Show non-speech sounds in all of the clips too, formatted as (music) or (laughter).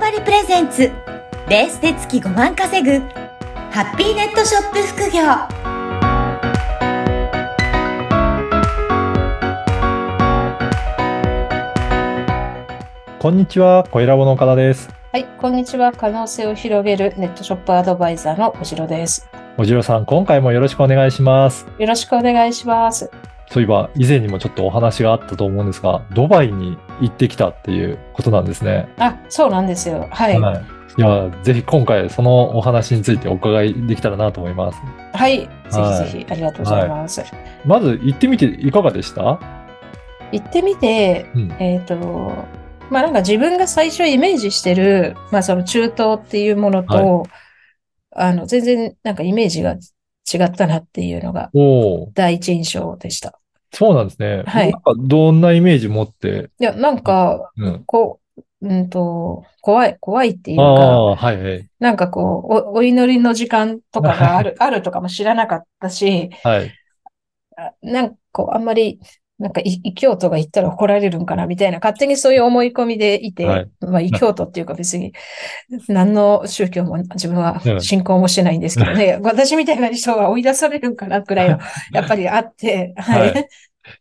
張りプレゼンツレースで月5万稼ぐハッピーネットショップ副業こんにちは、小ラボの岡田です。はい、こんにちは。可能性を広げるネットショップアドバイザーのおじろです。おじろさん、今回もよろしくお願いします。よろしくお願いします。そういえば、以前にもちょっとお話があったと思うんですが、ドバイに行ってきたっていうことなんですね。あ、そうなんですよ。はい。はい。はい。いや、ぜひ今回そのお話についてお伺いできたらなと思います。ぜひぜひありがとうございます。まず行ってみていかがでした？行ってみて、うんえっ、と、まあなんか自分が最初イメージしてる、まあその中東っていうものと、あの、全然なんかイメージが違ったなっていうのが第一印象でした。そうなんですね。はいなんかどんなイメージ持って、いや、なんか、うん。こう、うんと、怖い、怖いっていうあか、あ、はいはい。なんかこう、お、お祈りの時間とかがある、あるとかも知らなかったし、はい。あなんかこう、あんまり、なんか、い異教徒が言ったら怒られるんかなみたいな、勝手にそういう思い込みでいて、はいまあ、異教徒っていうか別に、何の宗教も自分はうん信仰もしてないんですけどね、(laughs) 私みたいな人は追い出されるんかなくらいの、(laughs) やっぱりあって、はい。はい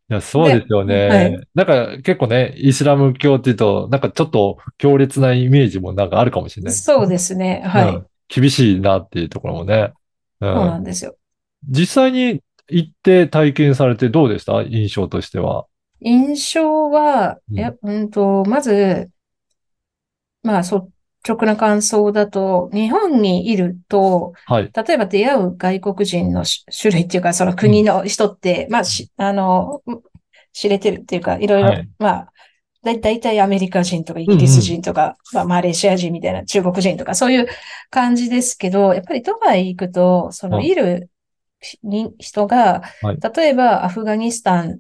いや、そうですよね。はいなんか結構ね、イスラム教っていうと、なんかちょっと強烈なイメージもなんかあるかもしれない。そうですね。はい。うん厳しいなっていうところもね。うそうなんんですよ。実際に行って体験されてどうでした？印象としては。印象は、うん。や、うんと、まず、まあ、率直な感想だと、日本にいると、はい。例えば出会う外国人のし種類っていうか、その国の人って、まあ、し、あの、知れてるっていうか、いろいろ、はい。まあ、だい、たいアメリカ人とかイギリス人とか、まあ、マレーシア人みたいな中国人とか、そういう感じですけど、やっぱりドバイ行くと、そのはい。いるに人がはい、例えばアフガニスタン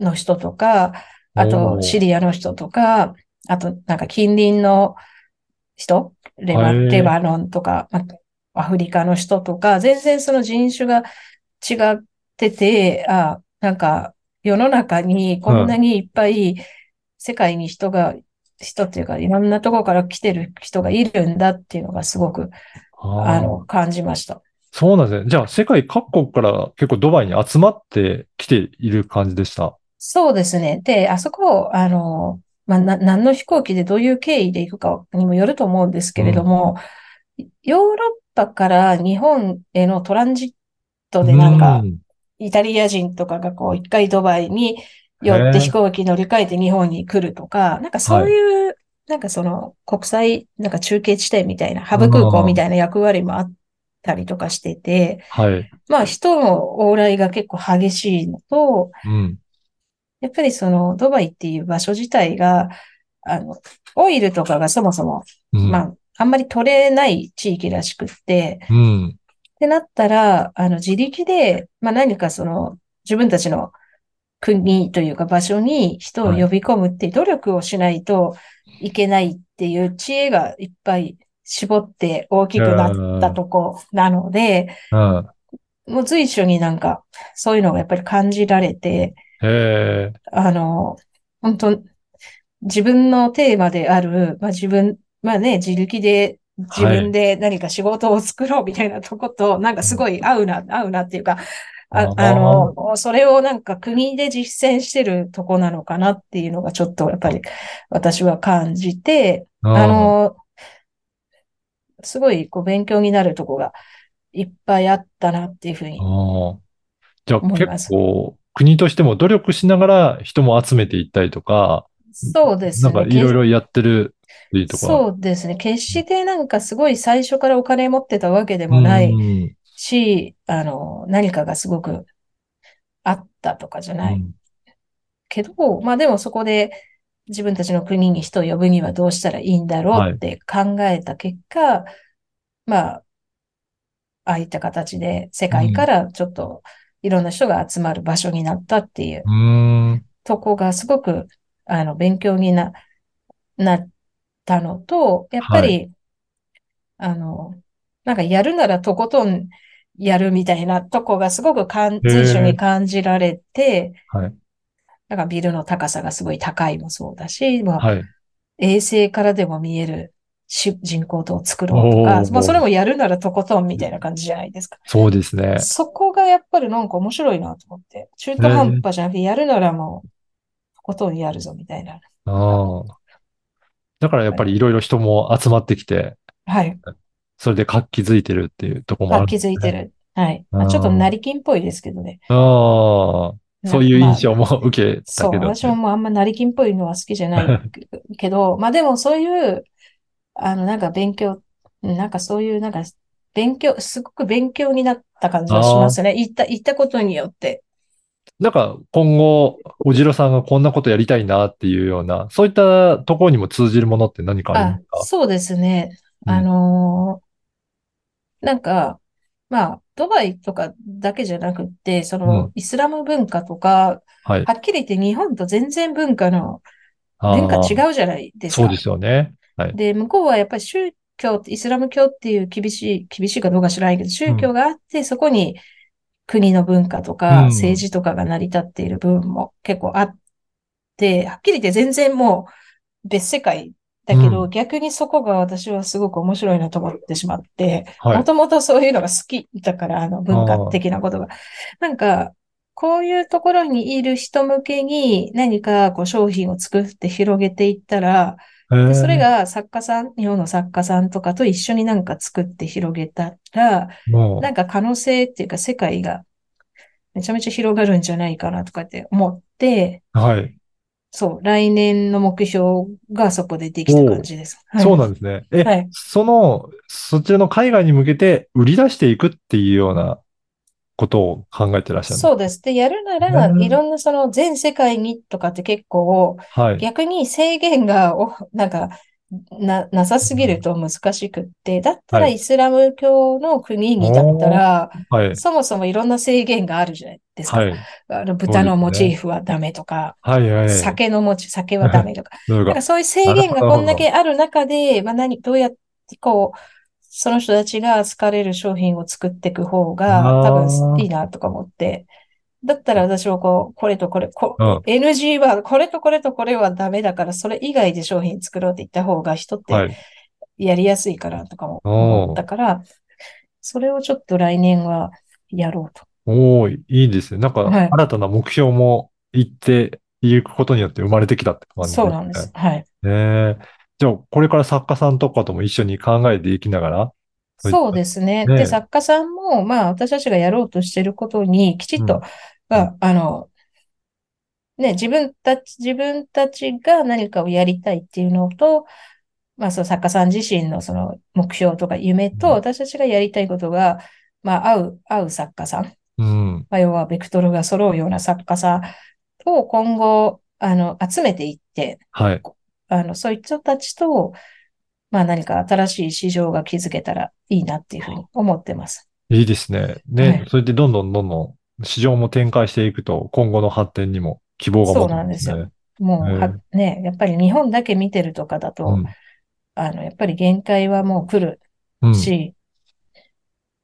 の人とか、あおとー。シリアの人とか、あとなんか近隣の人、レバ、レバノンとか、まあアフリカの人とか、全然その人種が違ってて、あ、なんか世の中にこんなにいっぱい世界に人が、人っていうかいろんなところから来てる人がいるんだっていうのがすごく、ああの、ー感じました。そうなんですね。じゃあ世界各国から結構ドバイに集まってきている感じでした？そうですね。で、あそこ、あの、まあ、な、何の飛行機でどういう経緯で行くかにもよると思うんですけれども、ヨーロッパから日本へのトランジットでなんかう、んイタリア人とかがこう、一回ドバイに寄って飛行機乗り換えて日本に来るとか、なんかそういう、なんかその国際、なんか中継地点みたいな、ハブ空港みたいな役割もあったりとかしてて、はい。まあ人の往来が結構激しいのと、うん。やっぱりそのドバイっていう場所自体が、あの、オイルとかがそもそも、うん。まあ、あんまり取れない地域らしくって、うん。ってなったら、あの、自力で、まあ何かその、自分たちの国というか場所に人を呼び込むっていう努力をしないといけないっていう知恵がいっぱい絞って大きくなったとこなので、うん。もう随所になんか、そういうのがやっぱり感じられて。あの、本当自分のテーマである、まあ自分、まあね、自力で自分で何か仕事を作ろうみたいなとこと、なんかすごい合うな、合うなっていうか、あ、あの、それをなんか国で実践してるとこなのかなっていうのがちょっとやっぱり私は感じて、あの、すごいこう勉強になるとこがいっぱいあったなっていうふうに。じゃあ結構国としても努力しながら人も集めていったりとか、そうですね。なんかいろいろやってるっていうところ。そうですね。決してなんかすごい最初からお金持ってたわけでもないうんし、あの、何かがすごくあったとかじゃないうんけど、まあでもそこで自分たちの国に人を呼ぶにはどうしたらいいんだろうって考えた結果、まあ、ああいった形で世界からちょっといろんな人が集まる場所になったっていう。とこがすごく、あの、勉強にな、なったのと、やっぱり、あの、なんかやるならとことんやるみたいなとこがすごく随所に感じられて、はい。なんかビルの高さがすごい高いもそうだし、まあ、はい。衛星からでも見えるし人口と作ろうとかまあそれもやるならとことんみたいな感じじゃないですか。そうですね。そこがやっぱりなんか面白いなと思って。中途半端じゃなくて、やるならもう、とことんやるぞみたいな。ああ。だからやっぱりいろいろ人も集まってきて、はい。それで活気づいてるっていうところもあある。気づいて。る。はい。まあ、うんちょっと成金っぽいですけどね。ああ。そういう印象まあも受けそう、たけど。私ももうあんま成金っぽいのは好きじゃない (laughs) けど、まあでもそういう、あの、なんか勉強、なんかそういう、なんか、勉強、すごく勉強になった感じはしますね。行った、行ったことによって。なんか今後、おじろさんがこんなことやりたいなっていうような、そういったところにも通じるものって何かありあます、か？そうですね。うんあのーなんか、まあ、ドバイとかだけじゃなくって、その、うんイスラム文化とか、はい。はっきり言って日本と全然文化の、あ文化ー違うじゃないですか。そうですよね。はい。で、向こうはやっぱり宗教、イスラム教っていう厳しい、厳しいかどうか知らないけど、宗教があって、そこに国の文化とうんか政治とかが成り立っている部分も結構あって、はっきり言って全然もう別世界だけど、うん逆にそこが私はすごく面白いなと思ってしまって、はいもともとそういうのが好きだから、あの文化的なことが。なんか、こういうところにいる人向けに何かこう商品を作って広げていったら、で、それが作家さん、日本の作家さんとかと一緒になんか作って広げたら、もなんか可能性っていうか世界がめちゃめちゃ広がるんじゃないかなとかって思って、う、はい。そう、来年の目標がそこでできた感じです。はいそうなんですね。え、はいその、そちらの海外に向けて売り出していくっていうようなことを考えてらっしゃるんですそうです。で、やるなら、うんいろんなその全世界にとかって結構、はい。逆に制限が、おなんか、な、なさすぎると難しくって、だったらはいイスラム教の国にだったら、はい。そもそもいろんな制限があるじゃないですか。はい。あの豚のモチーフはダメとか、はい。はい。酒のモチ、酒はダメとか。(laughs) そうかなんかそういう制限がこんだけある中で、まあ何、どうやってこう、その人たちが好かれる商品を作っていく方が多分いいなとか思って。だったら私はこう、これとこれ、こうん NG は、これとこれとこれはダメだから、それ以外で商品作ろうって言った方が人ってはい。やりやすいからとかも思ったから、それをちょっと来年はやろうと。おー、いいですね。なんか、はい新たな目標も言っていくことによって生まれてきたって感じですね。そうなんです。はい。ねえ。じゃあ、これから作家さんとかとも一緒に考えていきながら、そうですね。ねで、作家さんも、まあ、私たちがやろうとしてることに、きちっと、ああの、ね、自分たち、自分たちが何かをやりたいっていうのと、まあ、その作家さん自身のその目標とか夢と、うん私たちがやりたいことが、まあ、合う、合う作家さん。うん。まあ、要は、ベクトルが揃うような作家さんを今後、あの、集めていって、はい。あの、そういう人たちと、まあ、何か新しい市場が築けたらいいなっていうふうに思ってます。いいですね。ね。はいそれでどんどんどんどん市場も展開していくと、今後の発展にも希望が持てますそうね。もう、はね、やっぱり日本だけ見てるとかだと、うん。あの、やっぱり限界はもう来るうん。し、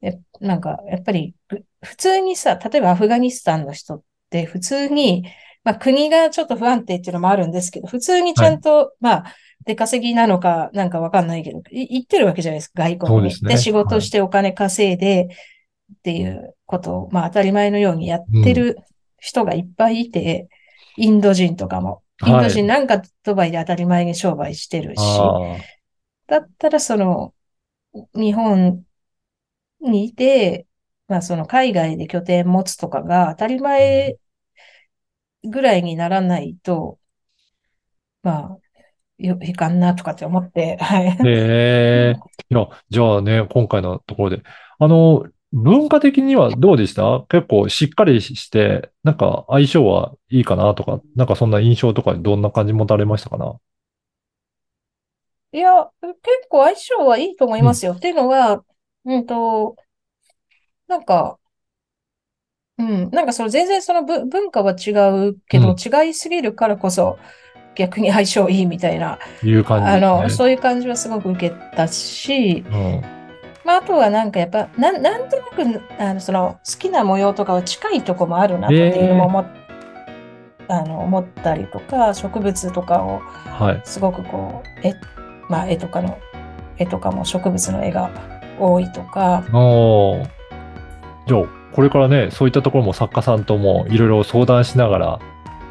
えなんか、やっぱり、ふ普通にさ、例えばアフガニスタンの人って普通に、まあ国がちょっと不安定っていうのもあるんですけど、普通にちゃんと、まあ、出稼ぎなのかなんかわかんないけど、い行ってるわけじゃないですか、外国に。ですね仕事してお金稼いでっていうことを、まあ当たり前のようにやってる人がいっぱいいて、インド人とかも。インド人なんかドバイで当たり前に商売してるし、あだったらその、日本にいて、まあその海外で拠点持つとかが当たり前ぐらいにならないと、まあ、よ、いかんなとかって思って、はい。あ。へえ。いや、じゃあね、今回のところで。あの、文化的にはどうでした？結構しっかりして、なんか相性はいいかなとか、なんかそんな印象とかどんな感じ持たれましたかな？いや、結構相性はいいと思いますよ。っていうのは、うんと、なんか、うん、なんかその全然そのぶ文化は違うけど、うん違いすぎるからこそ逆に相性いいみたいな、いう感じあの。そういう感じはすごく受けたし、うん。まあ、あとはなんかやっぱ、なん、なんとなく、あの、その、好きな模様とかは近いとこもあるなっていうのも思っ、あの、思ったりとか、植物とかをはい。すごくこう、絵、まあ、絵とかの絵とかも植物の絵が多いとか、じゃあ、これからね、そういったところも作家さんともいろいろ相談しながら、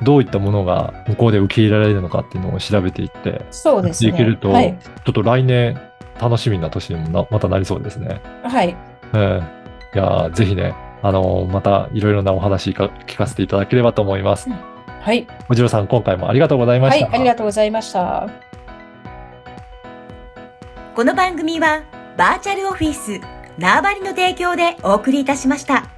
どういったものが向こうで受け入れられるのかっていうのを調べていって、そうですね。できると、はい。ちょっと来年楽しみな年にもなまたなりそうですね。はい。ええいやーぜひね、あのーまたいろいろなお話か聞かせていただければと思います。はい。おじろさん、今回もありがとうございまはい。した。ありがとうございました。この番組はバーチャルオフィス縄張りの提供でお送りいたしました。